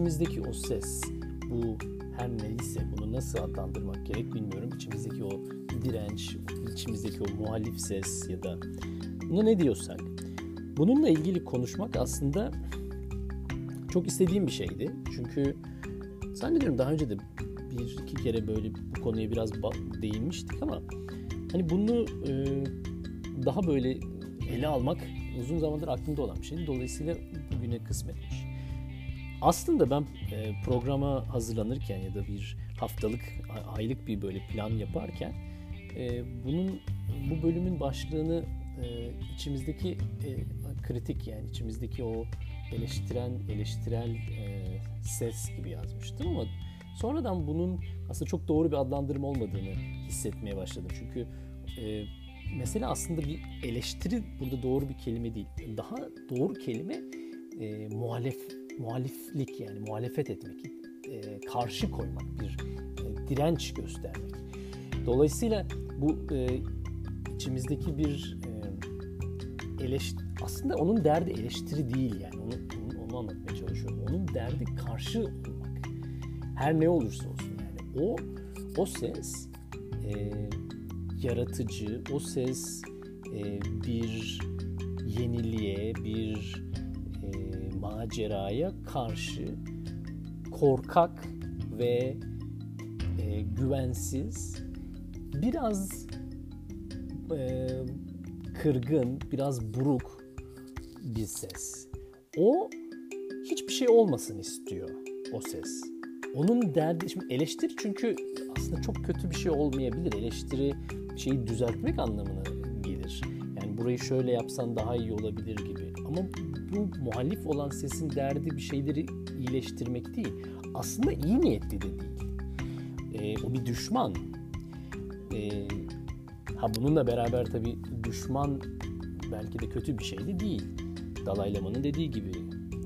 içimizdeki o ses, bu her neyse bunu nasıl adlandırmak gerek bilmiyorum. İçimizdeki o direnç, içimizdeki o muhalif ses ya da buna ne diyorsak. Bununla ilgili konuşmak aslında çok istediğim bir şeydi. Çünkü zannediyorum daha önce de bir iki kere böyle bu konuya biraz değinmiştik ama hani bunu e, daha böyle ele almak uzun zamandır aklımda olan bir şeydi. Dolayısıyla bugüne kısmetmiş. Aslında ben e, programa hazırlanırken ya da bir haftalık, aylık bir böyle plan yaparken e, bunun bu bölümün başlığını e, içimizdeki kritik yani içimizdeki o eleştiren, eleştirel ses gibi yazmıştım ama sonradan bunun aslında çok doğru bir adlandırma olmadığını hissetmeye başladım. Çünkü mesela aslında bir eleştiri burada doğru bir kelime değil. Daha doğru kelime e, muhalef muhaliflik yani muhalefet etmek, e, karşı koymak, bir e, direnç göstermek. Dolayısıyla bu e, içimizdeki bir e, eleş aslında onun derdi eleştiri değil yani onu, onu, onu anlatmaya çalışıyorum. Onun derdi karşı olmak. Her ne olursa olsun yani o o ses e, yaratıcı, o ses e, bir yeniliğe, bir maceraya karşı korkak ve e, güvensiz, biraz e, kırgın, biraz buruk bir ses. O hiçbir şey olmasın istiyor o ses. Onun derdi, şimdi eleştiri çünkü aslında çok kötü bir şey olmayabilir. Eleştiri şeyi düzeltmek anlamına gelir. Yani burayı şöyle yapsan daha iyi olabilir gibi. Ama bu muhalif olan sesin derdi bir şeyleri iyileştirmek değil. Aslında iyi niyetli de değil. E, o bir düşman. E, ha bununla beraber tabii düşman belki de kötü bir şey de değil. Dalai Lama'nın dediği gibi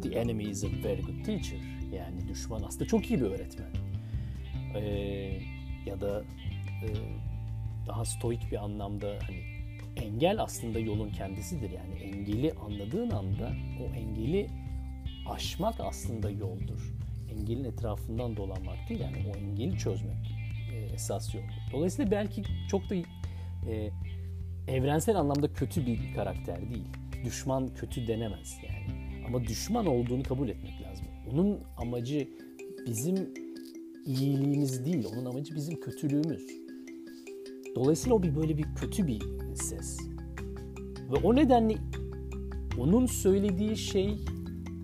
the enemy is a very good teacher. Yani düşman aslında çok iyi bir öğretmen. E, ya da e, daha stoik bir anlamda hani engel aslında yolun kendisidir. Yani engeli anladığın anda o engeli aşmak aslında yoldur. Engelin etrafından dolanmak değil yani o engeli çözmek e, esas yoldur. Dolayısıyla belki çok da e, evrensel anlamda kötü bir karakter değil. Düşman kötü denemez yani. Ama düşman olduğunu kabul etmek lazım. Onun amacı bizim iyiliğimiz değil, onun amacı bizim kötülüğümüz. Dolayısıyla o bir böyle bir kötü bir ses. Ve o nedenle onun söylediği şey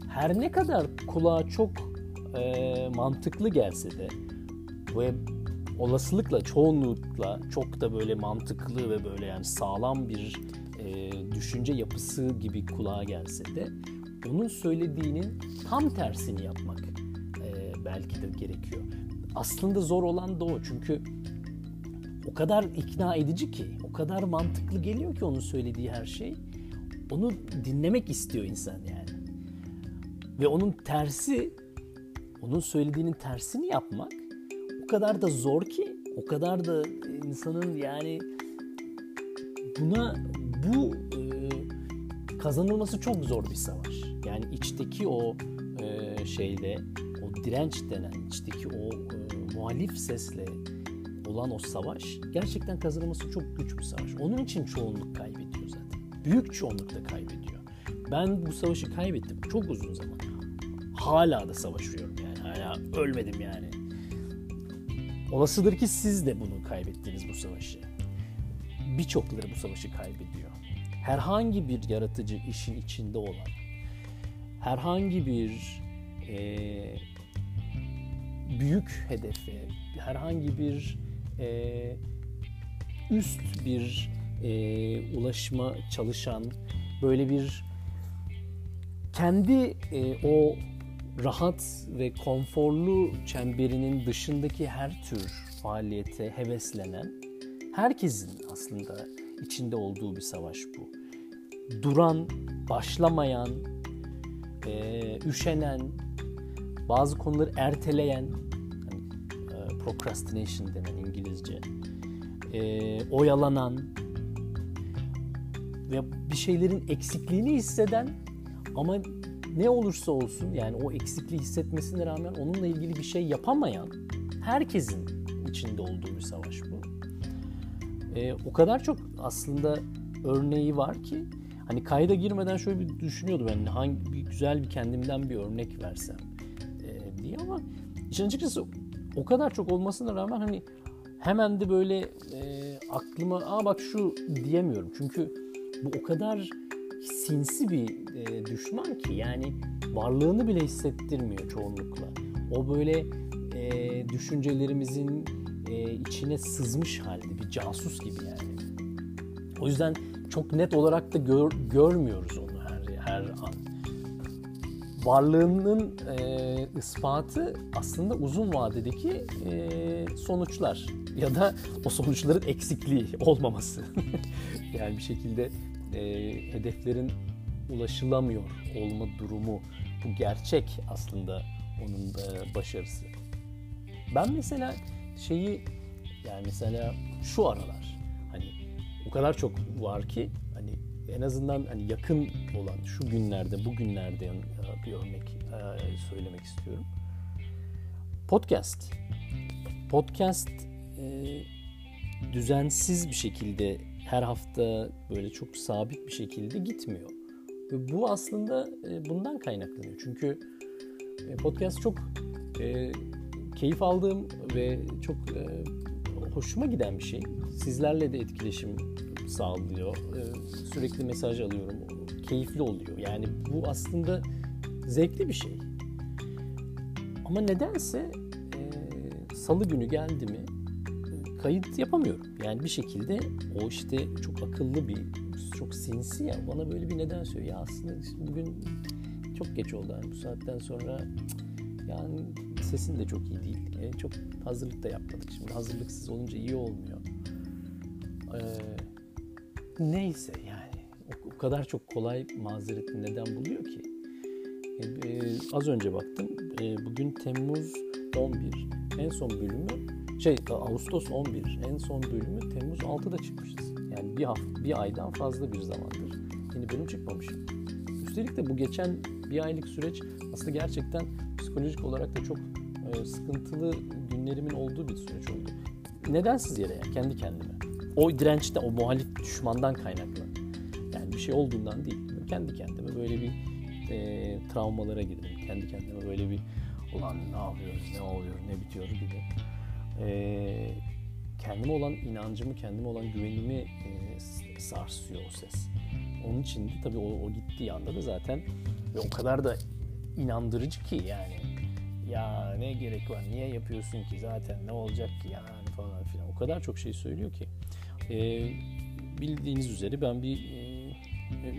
her ne kadar kulağa çok e, mantıklı gelse de ve olasılıkla, çoğunlukla çok da böyle mantıklı ve böyle yani sağlam bir e, düşünce yapısı gibi kulağa gelse de onun söylediğinin tam tersini yapmak e, belki de gerekiyor. Aslında zor olan da o çünkü o kadar ikna edici ki, o kadar mantıklı geliyor ki onun söylediği her şey. Onu dinlemek istiyor insan yani. Ve onun tersi, onun söylediğinin tersini yapmak o kadar da zor ki, o kadar da insanın yani buna bu e, kazanılması çok zor bir savaş. Yani içteki o e, şeyle, o direnç denen, içteki o e, muhalif sesle olan o savaş gerçekten kazanılması çok güç bir savaş. Onun için çoğunluk kaybediyor zaten. Büyük çoğunluk da kaybediyor. Ben bu savaşı kaybettim çok uzun zaman. Hala da savaşıyorum yani. Hala ölmedim yani. Olasıdır ki siz de bunu kaybettiniz bu savaşı. Birçokları bu savaşı kaybediyor. Herhangi bir yaratıcı işin içinde olan, herhangi bir e, büyük hedefe, herhangi bir e, üst bir e, ulaşıma çalışan böyle bir kendi e, o rahat ve konforlu çemberinin dışındaki her tür faaliyete heveslenen herkesin aslında içinde olduğu bir savaş bu. Duran, başlamayan, e, üşenen, bazı konuları erteleyen, hani, e, procrastination denen e, oyalanan ve bir şeylerin eksikliğini hisseden ama ne olursa olsun yani o eksikliği hissetmesine rağmen onunla ilgili bir şey yapamayan herkesin içinde olduğu bir savaş bu. E, o kadar çok aslında örneği var ki hani kayda girmeden şöyle bir düşünüyordum ben hangi bir güzel bir kendimden bir örnek versem e, diye ama işin açıkçası o kadar çok olmasına rağmen hani hemen de böyle e, aklıma aa bak şu diyemiyorum. Çünkü bu o kadar sinsi bir e, düşman ki yani varlığını bile hissettirmiyor çoğunlukla. O böyle e, düşüncelerimizin e, içine sızmış halde bir casus gibi yani. O yüzden çok net olarak da gör, görmüyoruz onu her, her an. Varlığının e, ispatı aslında uzun vadedeki e, sonuçlar ya da o sonuçların eksikliği olmaması. yani bir şekilde e, hedeflerin ulaşılamıyor olma durumu bu gerçek aslında onun da başarısı. Ben mesela şeyi yani mesela şu aralar hani o kadar çok var ki hani en azından hani yakın olan şu günlerde bugünlerde bir örnek e, söylemek istiyorum. Podcast. Podcast e, düzensiz bir şekilde her hafta böyle çok sabit bir şekilde gitmiyor. Ve bu aslında e, bundan kaynaklanıyor. Çünkü e, podcast çok e, keyif aldığım ve çok hoşuma giden bir şey. Sizlerle de etkileşim sağlıyor. Sürekli mesaj alıyorum. Keyifli oluyor. Yani bu aslında zevkli bir şey. Ama nedense salı günü geldi mi kayıt yapamıyorum. Yani bir şekilde o işte çok akıllı bir, çok sinsi ya bana böyle bir neden söylüyor. Ya aslında bugün çok geç oldu yani bu saatten sonra yani sesin de çok iyi değil. E, çok hazırlık da yapmadık. Şimdi hazırlıksız olunca iyi olmuyor. Ee, neyse yani o, o kadar çok kolay mazereti neden buluyor ki. E, e, az önce baktım. E, bugün Temmuz 11. En son bölümü şey Ağustos 11 en son bölümü Temmuz 6'da çıkmışız. Yani bir hafta, bir aydan fazla bir zamandır yeni bölüm çıkmamış. Üstelik de bu geçen bir aylık süreç aslında gerçekten psikolojik olarak da çok e, sıkıntılı günlerimin olduğu bir süreç oldu. Nedensiz yere yani kendi kendime. O dirençte, o muhalif düşmandan kaynaklı. Yani bir şey olduğundan değil. Kendi kendime böyle bir e, travmalara girdim. Kendi kendime böyle bir ulan ne yapıyoruz, ne oluyor, ne bitiyor gibi e, kendime olan inancımı, kendime olan güvenimi e, sarsıyor o ses. Onun için de tabii o, o gittiği anda da zaten ve o kadar da inandırıcı ki yani. Ya ne gerek var? Niye yapıyorsun ki? Zaten ne olacak ki yani falan filan. O kadar çok şey söylüyor ki. E, bildiğiniz üzere ben bir e,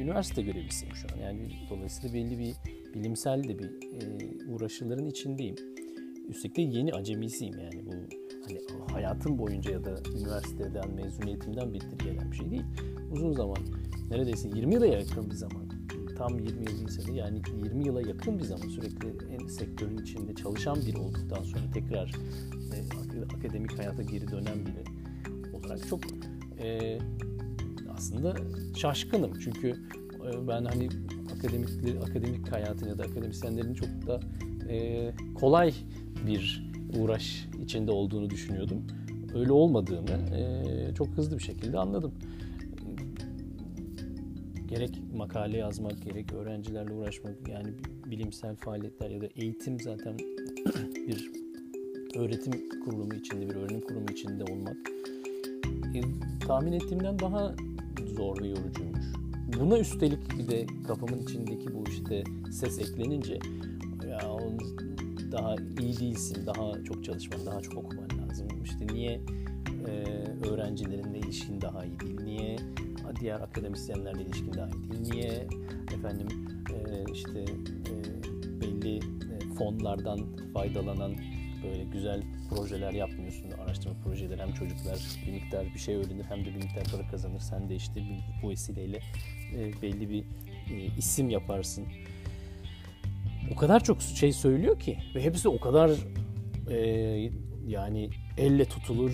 üniversite görevlisiyim şu an. Yani dolayısıyla belli bir bilimsel de bir e, uğraşıların içindeyim. Üstelik de yeni acemisiyim yani. Bu hani hayatım boyunca ya da üniversiteden mezuniyetimden birlikte gelen bir şey değil. Uzun zaman neredeyse 20 yıla yakın bir zaman tam 20 yıl de yani 20 yıla yakın bir zaman sürekli en sektörün içinde çalışan biri olduktan sonra tekrar e, akademik hayata geri dönen biri olarak çok e, aslında şaşkınım. Çünkü e, ben hani akademik akademik hayatın ya da akademisyenlerin çok da e, kolay bir uğraş içinde olduğunu düşünüyordum. Öyle olmadığını e, çok hızlı bir şekilde anladım. Gerek makale yazmak, gerek öğrencilerle uğraşmak, yani bilimsel faaliyetler ya da eğitim zaten bir öğretim kurulumu içinde, bir öğrenim kurumu içinde olmak e, tahmin ettiğimden daha zor ve yorucuymuş. Buna üstelik bir de kafamın içindeki bu işte ses eklenince ya daha iyi değilsin, daha çok çalışman, daha çok okuman lazım. İşte niye e, öğrencilerinle ilişkin daha iyi değil, niye diğer akademisyenlerle ilişkin daha iyi değil, niye efendim e, işte e, belli e, fonlardan faydalanan böyle güzel projeler yapmıyorsun. Araştırma projeleri hem çocuklar bir miktar bir şey öğrenir hem de bir miktar para kazanır. Sen de işte bu vesileyle e, belli bir e, isim yaparsın o kadar çok şey söylüyor ki ve hepsi o kadar e, yani elle tutulur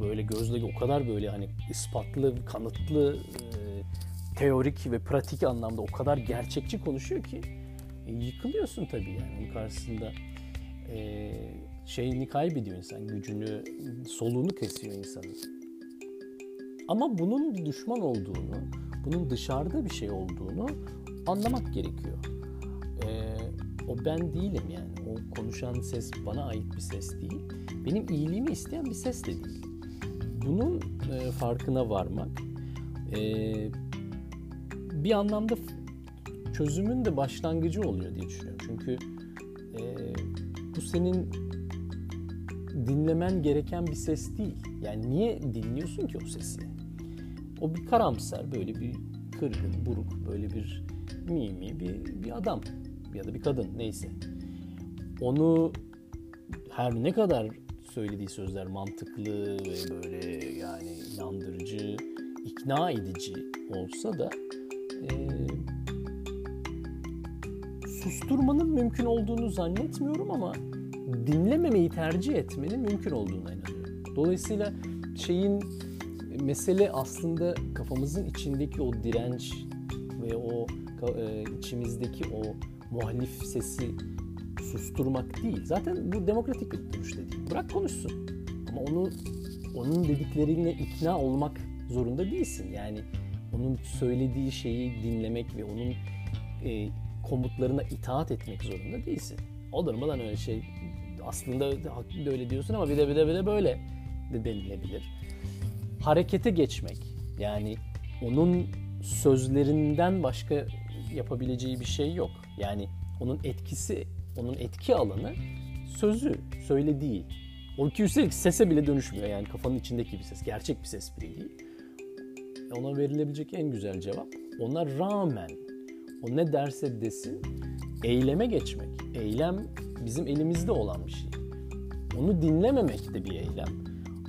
böyle gözle o kadar böyle hani ispatlı, kanıtlı, e, teorik ve pratik anlamda o kadar gerçekçi konuşuyor ki E, yıkılıyorsun tabii yani onun karşısında e, şeyini kaybediyor insan, gücünü, soluğunu kesiyor insanın. Ama bunun düşman olduğunu, bunun dışarıda bir şey olduğunu anlamak gerekiyor. O ben değilim yani. O konuşan ses bana ait bir ses değil. Benim iyiliğimi isteyen bir ses de değil. Bunun e, farkına varmak e, bir anlamda çözümün de başlangıcı oluyor diye düşünüyorum. Çünkü e, bu senin dinlemen gereken bir ses değil. Yani niye dinliyorsun ki o sesi? O bir karamsar, böyle bir kırgın, buruk, böyle bir mimi bir, bir adam ya da bir kadın neyse. Onu her ne kadar söylediği sözler mantıklı ve böyle yani inandırıcı, ikna edici olsa da e, susturmanın mümkün olduğunu zannetmiyorum ama dinlememeyi tercih etmenin mümkün olduğuna inanıyorum. Dolayısıyla şeyin mesele aslında kafamızın içindeki o direnç ve o e, içimizdeki o muhalif sesi susturmak değil. Zaten bu demokratik bir duruş değil. Bırak konuşsun. Ama onu onun dediklerine ikna olmak zorunda değilsin. Yani onun söylediği şeyi dinlemek ve onun e, komutlarına itaat etmek zorunda değilsin. Olur mu öyle şey? Aslında öyle diyorsun ama bir de bir de bir de böyle de denilebilir. Harekete geçmek. Yani onun sözlerinden başka yapabileceği bir şey yok. Yani onun etkisi, onun etki alanı sözü, söylediği. O ki üstelik sese bile dönüşmüyor yani kafanın içindeki bir ses. Gerçek bir ses bile değil. Ona verilebilecek en güzel cevap ona rağmen o ne derse desin eyleme geçmek. Eylem bizim elimizde olan bir şey. Onu dinlememek de bir eylem.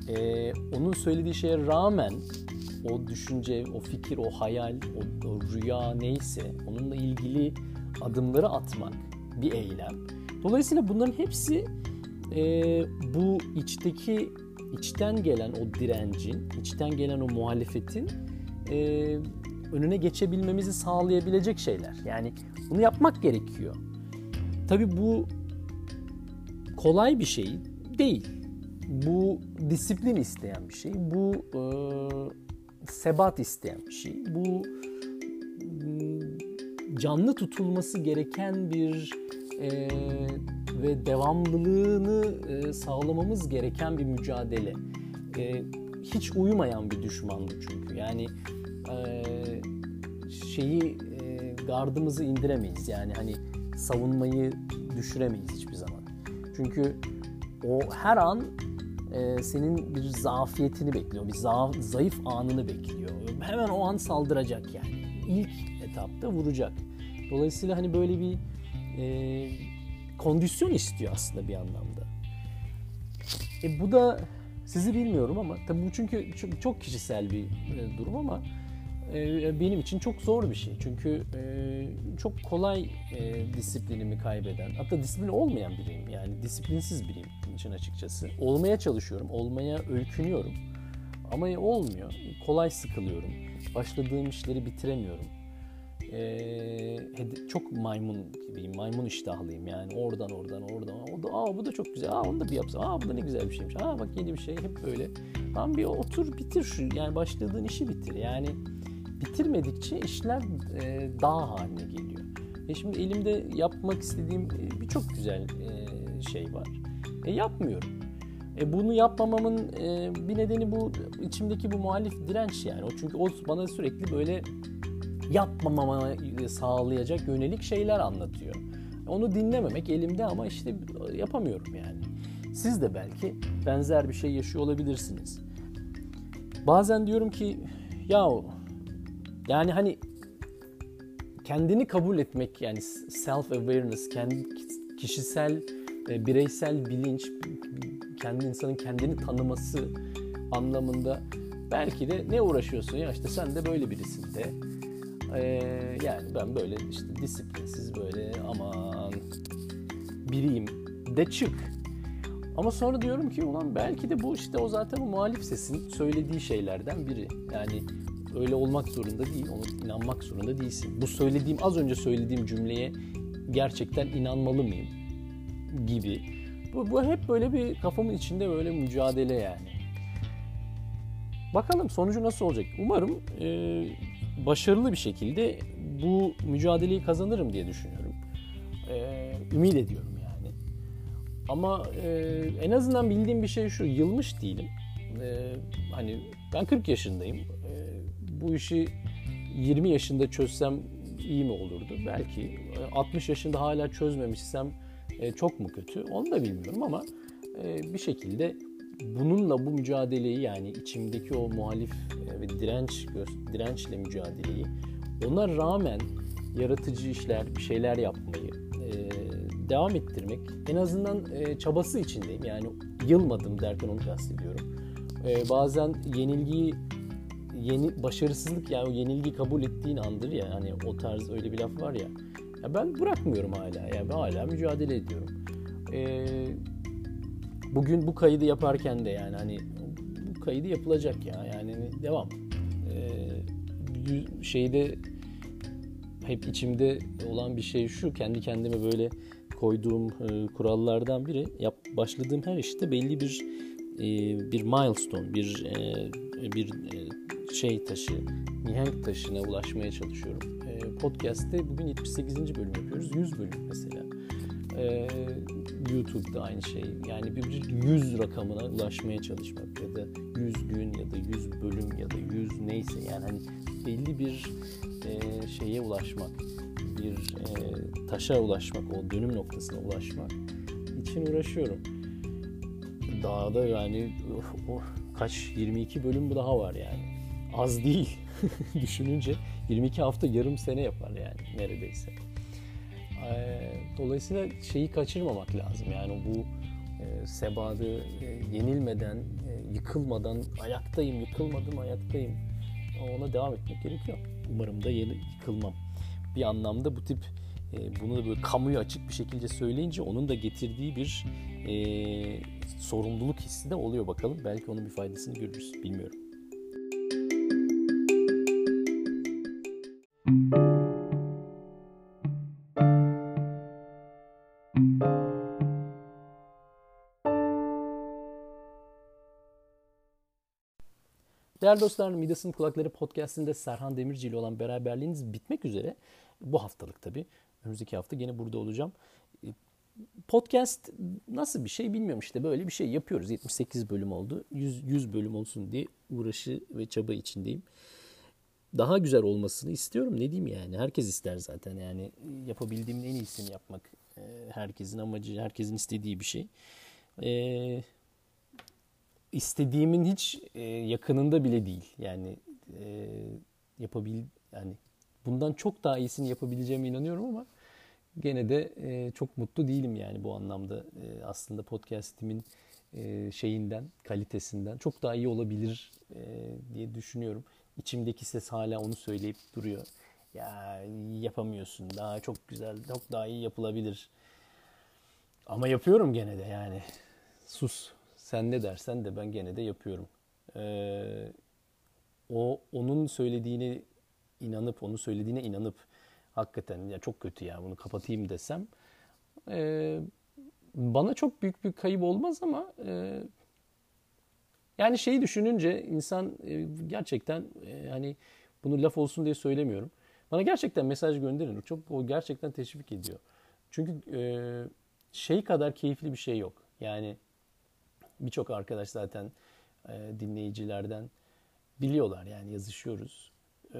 Ee, onun söylediği şeye rağmen o düşünce, o fikir, o hayal, o, o rüya neyse onunla ilgili adımları atmak bir eylem. Dolayısıyla bunların hepsi e, bu içteki içten gelen o direncin, içten gelen o muhalefetin e, önüne geçebilmemizi sağlayabilecek şeyler. Yani bunu yapmak gerekiyor. Tabii bu kolay bir şey değil. Bu disiplin isteyen bir şey. Bu e, sebat isteyen bir şey. Bu canlı tutulması gereken bir e, ve devamlılığını e, sağlamamız gereken bir mücadele. E, hiç uyumayan bir düşman bu çünkü. Yani e, şeyi e, gardımızı indiremeyiz. Yani hani savunmayı düşüremeyiz hiçbir zaman. Çünkü o her an e, senin bir zafiyetini bekliyor, bir za zayıf anını bekliyor. Hemen o an saldıracak yani. İlk etapta vuracak. Dolayısıyla hani böyle bir e, kondisyon istiyor aslında bir anlamda. E bu da sizi bilmiyorum ama tabii bu çünkü çok, kişisel bir e, durum ama e, benim için çok zor bir şey. Çünkü e, çok kolay e, disiplinimi kaybeden, hatta disiplin olmayan biriyim. Yani disiplinsiz biriyim için açıkçası. Olmaya çalışıyorum, olmaya öykünüyorum. Ama olmuyor. Kolay sıkılıyorum. Başladığım işleri bitiremiyorum. Ee, çok maymun gibiyim, maymun iştahlıyım yani oradan oradan oradan. O da, aa bu da çok güzel, aa onu da bir yapsam, aa bu da ne güzel bir şeymiş, aa bak yeni bir şey hep böyle. Tamam bir otur bitir şu, yani başladığın işi bitir. Yani bitirmedikçe işler e, dağ haline geliyor. E şimdi elimde yapmak istediğim e, birçok güzel e, şey var. E yapmıyorum. E bunu yapmamamın e, bir nedeni bu içimdeki bu muhalif direnç yani. O çünkü o bana sürekli böyle yapmamama sağlayacak yönelik şeyler anlatıyor. Onu dinlememek elimde ama işte yapamıyorum yani. Siz de belki benzer bir şey yaşıyor olabilirsiniz. Bazen diyorum ki ya yani hani kendini kabul etmek yani self awareness, kendi kişisel e, bireysel bilinç, kendi insanın kendini tanıması anlamında belki de ne uğraşıyorsun ya işte sen de böyle birisin de. Ee, yani ben böyle işte disiplinsiz böyle aman biriyim de çık. Ama sonra diyorum ki ulan belki de bu işte o zaten o muhalif sesin söylediği şeylerden biri. Yani öyle olmak zorunda değil, ona inanmak zorunda değilsin. Bu söylediğim, az önce söylediğim cümleye gerçekten inanmalı mıyım gibi. Bu, bu hep böyle bir kafamın içinde böyle mücadele yani. Bakalım sonucu nasıl olacak? Umarım e, başarılı bir şekilde bu mücadeleyi kazanırım diye düşünüyorum. E, ümit ediyorum yani. Ama e, en azından bildiğim bir şey şu, yılmış değilim. E, hani ben 40 yaşındayım. E, bu işi 20 yaşında çözsem iyi mi olurdu? Belki 60 yaşında hala çözmemişsem e, çok mu kötü? Onu da bilmiyorum ama e, bir şekilde bununla bu mücadeleyi yani içimdeki o muhalif e, ve direnç dirençle mücadeleyi ona rağmen yaratıcı işler, bir şeyler yapmayı devam ettirmek en azından çabası içindeyim. Yani yılmadım derken onu kastediyorum. Bazen yenilgiyi yeni başarısızlık yani o yenilgi kabul ettiğin andır ya hani o tarz öyle bir laf var ya. ya ben bırakmıyorum hala ya ben hala mücadele ediyorum. Ee, bugün bu kaydı yaparken de yani hani bu kaydı yapılacak ya yani devam. Ee, şeyde hep içimde olan bir şey şu kendi kendime böyle koyduğum e, kurallardan biri yap başladığım her işte belli bir e, bir milestone bir e, bir e, şey taşı, mihenk taşına ulaşmaya çalışıyorum. E, podcast'te bugün 78. bölüm yapıyoruz. 100 bölüm mesela. E, YouTube'da aynı şey. Yani bir 100 rakamına ulaşmaya çalışmak ya da 100 gün ya da 100 bölüm ya da 100 neyse yani hani belli bir e, şeye ulaşmak, bir e, taşa ulaşmak, o dönüm noktasına ulaşmak için uğraşıyorum. Daha da yani oh, oh, kaç 22 bölüm daha var yani az değil düşününce 22 hafta yarım sene yapar yani neredeyse. Ee, dolayısıyla şeyi kaçırmamak lazım yani bu e, sebadı e, yenilmeden, e, yıkılmadan ayaktayım, yıkılmadım, ayaktayım. Ona devam etmek gerekiyor. Umarım da yeni yıkılmam. Bir anlamda bu tip bunu da böyle kamuya açık bir şekilde söyleyince onun da getirdiği bir e, sorumluluk hissi de oluyor bakalım. Belki onun bir faydasını görürüz. Bilmiyorum. Değerli dostlar, Midas'ın Kulakları Podcast'inde Serhan Demirci ile olan beraberliğiniz bitmek üzere. Bu haftalık tabii. Önümüzdeki hafta yine burada olacağım. Podcast nasıl bir şey bilmiyorum işte böyle bir şey yapıyoruz. 78 bölüm oldu. 100, 100 bölüm olsun diye uğraşı ve çaba içindeyim. Daha güzel olmasını istiyorum. Ne diyeyim yani? Herkes ister zaten yani. Yapabildiğimin en iyisini yapmak herkesin amacı, herkesin istediği bir şey. Eee istediğimin hiç e, yakınında bile değil. Yani e, yapabil yani bundan çok daha iyisini yapabileceğime inanıyorum ama gene de e, çok mutlu değilim yani bu anlamda. E, aslında podcast'imin e, şeyinden, kalitesinden çok daha iyi olabilir e, diye düşünüyorum. İçimdeki ses hala onu söyleyip duruyor. Ya yapamıyorsun. Daha çok güzel, çok daha iyi yapılabilir. Ama yapıyorum gene de yani. Sus sen ne dersen de ben gene de yapıyorum. Ee, o onun söylediğini inanıp, onu söylediğine inanıp hakikaten ya çok kötü ya bunu kapatayım desem e, bana çok büyük bir kayıp olmaz ama e, yani şeyi düşününce insan e, gerçekten e, hani bunu laf olsun diye söylemiyorum. Bana gerçekten mesaj gönderin. Çok o gerçekten teşvik ediyor. Çünkü e, şey kadar keyifli bir şey yok. Yani birçok arkadaş zaten e, dinleyicilerden biliyorlar yani yazışıyoruz. E,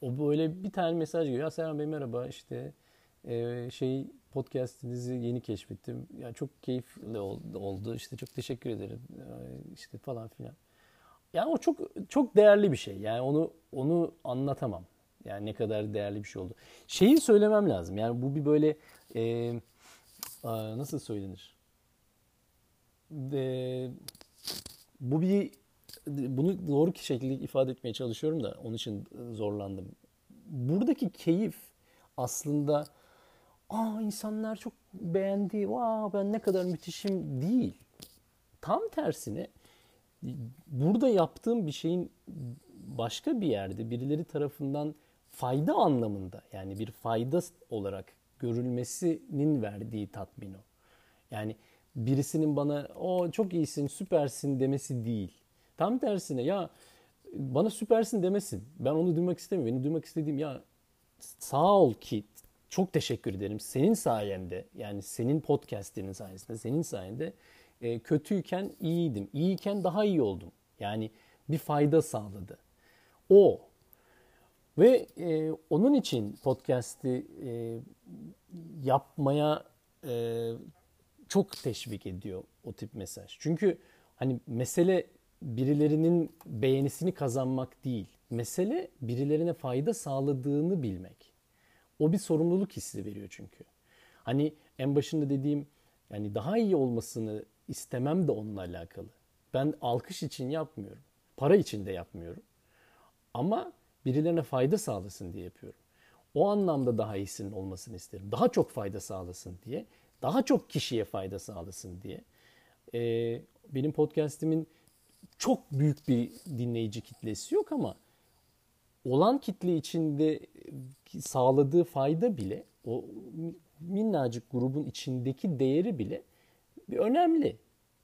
o böyle bir tane mesaj geliyor. Ya Serhan Bey merhaba işte e, şey podcast'inizi yeni keşfettim. Ya çok keyifli oldu. İşte çok teşekkür ederim. E, işte falan filan. Yani o çok çok değerli bir şey. Yani onu onu anlatamam. Yani ne kadar değerli bir şey oldu. Şeyi söylemem lazım. Yani bu bir böyle e, nasıl söylenir? E, bu bir bunu doğru ki şekilde ifade etmeye çalışıyorum da onun için zorlandım. Buradaki keyif aslında aa insanlar çok beğendi, vaa ben ne kadar müthişim değil. Tam tersine burada yaptığım bir şeyin başka bir yerde birileri tarafından fayda anlamında yani bir fayda olarak görülmesinin verdiği tatmin o. Yani birisinin bana o çok iyisin, süpersin demesi değil. Tam tersine ya bana süpersin demesin. Ben onu duymak istemiyorum. Benim duymak istediğim ya sağ ol ki çok teşekkür ederim. Senin sayende yani senin podcast'inin sayesinde senin sayende e, kötüyken iyiydim. İyiyken daha iyi oldum. Yani bir fayda sağladı. O ve e, onun için podcast'i e, yapmaya e, çok teşvik ediyor o tip mesaj. Çünkü hani mesele birilerinin beğenisini kazanmak değil. Mesele birilerine fayda sağladığını bilmek. O bir sorumluluk hissi veriyor çünkü. Hani en başında dediğim yani daha iyi olmasını istemem de onunla alakalı. Ben alkış için yapmıyorum. Para için de yapmıyorum. Ama birilerine fayda sağlasın diye yapıyorum. O anlamda daha iyisinin olmasını isterim. Daha çok fayda sağlasın diye. Daha çok kişiye fayda sağlasın diye. Ee, benim podcastimin çok büyük bir dinleyici kitlesi yok ama olan kitle içinde sağladığı fayda bile o minnacık grubun içindeki değeri bile bir önemli.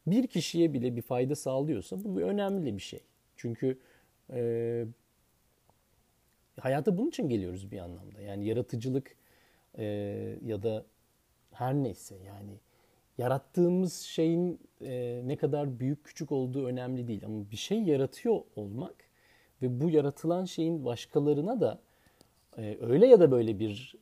Bir kişiye bile bir fayda sağlıyorsa bu bir önemli bir şey. Çünkü e, hayata bunun için geliyoruz bir anlamda. Yani yaratıcılık e, ya da her neyse yani yarattığımız şeyin e, ne kadar büyük küçük olduğu önemli değil. Ama bir şey yaratıyor olmak ve bu yaratılan şeyin başkalarına da e, öyle ya da böyle bir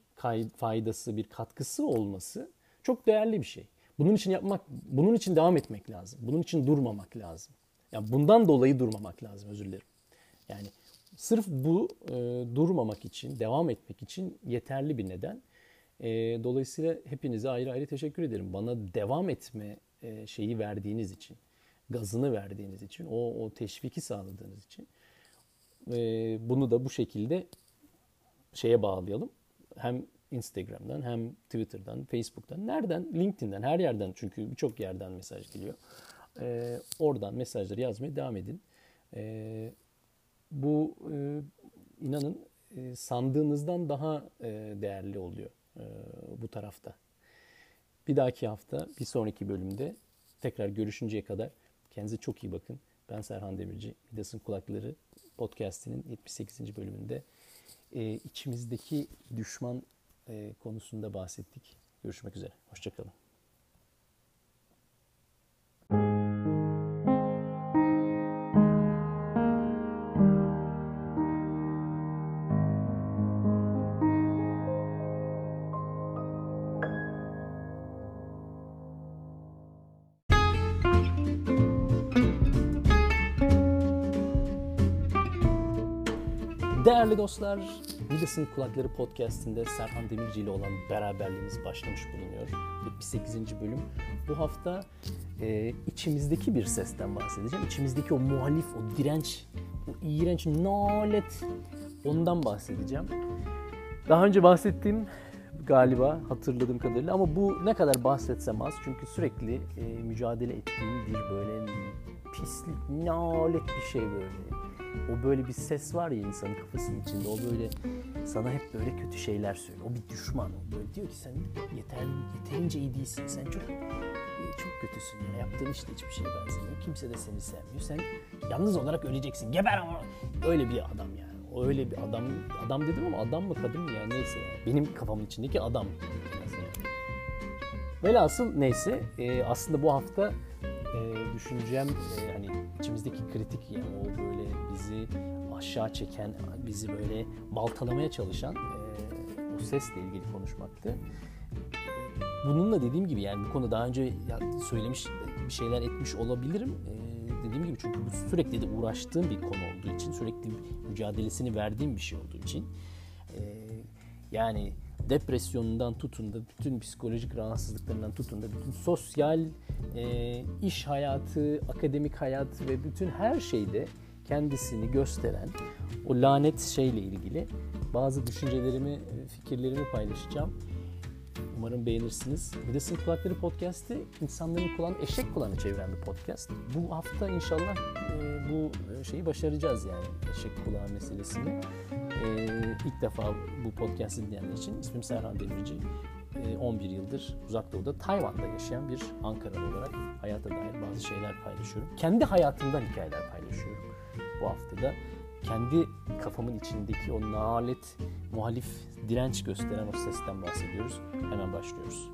faydası, bir katkısı olması çok değerli bir şey. Bunun için yapmak, bunun için devam etmek lazım. Bunun için durmamak lazım. Yani bundan dolayı durmamak lazım özür dilerim. Yani sırf bu e, durmamak için, devam etmek için yeterli bir neden. E, dolayısıyla hepinize ayrı ayrı teşekkür ederim. Bana devam etme e, şeyi verdiğiniz için, gazını verdiğiniz için, o, o teşviki sağladığınız için. E, bunu da bu şekilde şeye bağlayalım. Hem Instagram'dan hem Twitter'dan, Facebook'tan, nereden? LinkedIn'den, her yerden çünkü birçok yerden mesaj geliyor. E, oradan mesajları yazmaya devam edin. E, bu e, inanın e, sandığınızdan daha e, değerli oluyor e, bu tarafta. Bir dahaki hafta, bir sonraki bölümde tekrar görüşünceye kadar kendinize çok iyi bakın. Ben Serhan Demirci, Midas'ın Kulakları podcast'inin 78. bölümünde e, içimizdeki düşman e, konusunda bahsettik. Görüşmek üzere. Hoşçakalın. Değerli dostlar, Midas'ın Kulakları Podcast'inde Serhan Demirci ile olan beraberliğimiz başlamış bulunuyor. 78. bölüm. Bu hafta e, içimizdeki bir sesten bahsedeceğim. İçimizdeki o muhalif, o direnç, o iğrenç nalet ondan bahsedeceğim. Daha önce bahsettiğim galiba hatırladığım kadarıyla ama bu ne kadar bahsetsem az çünkü sürekli e, mücadele ettiğim bir böyle pislik, nalet bir şey böyle o böyle bir ses var ya insanın kafasının içinde. O böyle sana hep böyle kötü şeyler söylüyor. O bir düşman. O böyle diyor ki sen yeter, yeterince iyi değilsin. Sen çok çok kötüsün. Yani yaptığın işte hiçbir şeye benzemiyor. Kimse de seni sevmiyor. Sen yalnız olarak öleceksin. Geber ama. Öyle bir adam yani. O öyle bir adam. Adam dedim ama adam mı kadın mı yani neyse yani. Benim kafamın içindeki adam. Velhasıl neyse e, aslında bu hafta e, düşüncem e, hani içimizdeki kritik yani o böyle bizi aşağı çeken, bizi böyle baltalamaya çalışan e, o sesle ilgili konuşmaktı. Bununla dediğim gibi yani bu konu daha önce söylemiş bir şeyler etmiş olabilirim. E, dediğim gibi çünkü bu sürekli de uğraştığım bir konu olduğu için, sürekli mücadelesini verdiğim bir şey olduğu için e, yani depresyonundan tutun da bütün psikolojik rahatsızlıklarından tutun da bütün sosyal e, iş hayatı, akademik hayat ve bütün her şeyde kendisini gösteren o lanet şeyle ilgili bazı düşüncelerimi, fikirlerimi paylaşacağım. Umarım beğenirsiniz. Midas'ın Kulakları Podcast'i insanların kulağını eşek kulağını çeviren bir podcast. Bu hafta inşallah e, bu şeyi başaracağız yani eşek kulağı meselesini. E, ilk defa bu podcast'i dinleyenler için ismim Serhan Demirci. 11 yıldır uzak doğuda Tayvan'da yaşayan bir Ankaralı olarak hayata dair bazı şeyler paylaşıyorum. Kendi hayatımdan hikayeler paylaşıyorum bu haftada. Kendi kafamın içindeki o nalet, muhalif, direnç gösteren o sesten bahsediyoruz. Hemen başlıyoruz.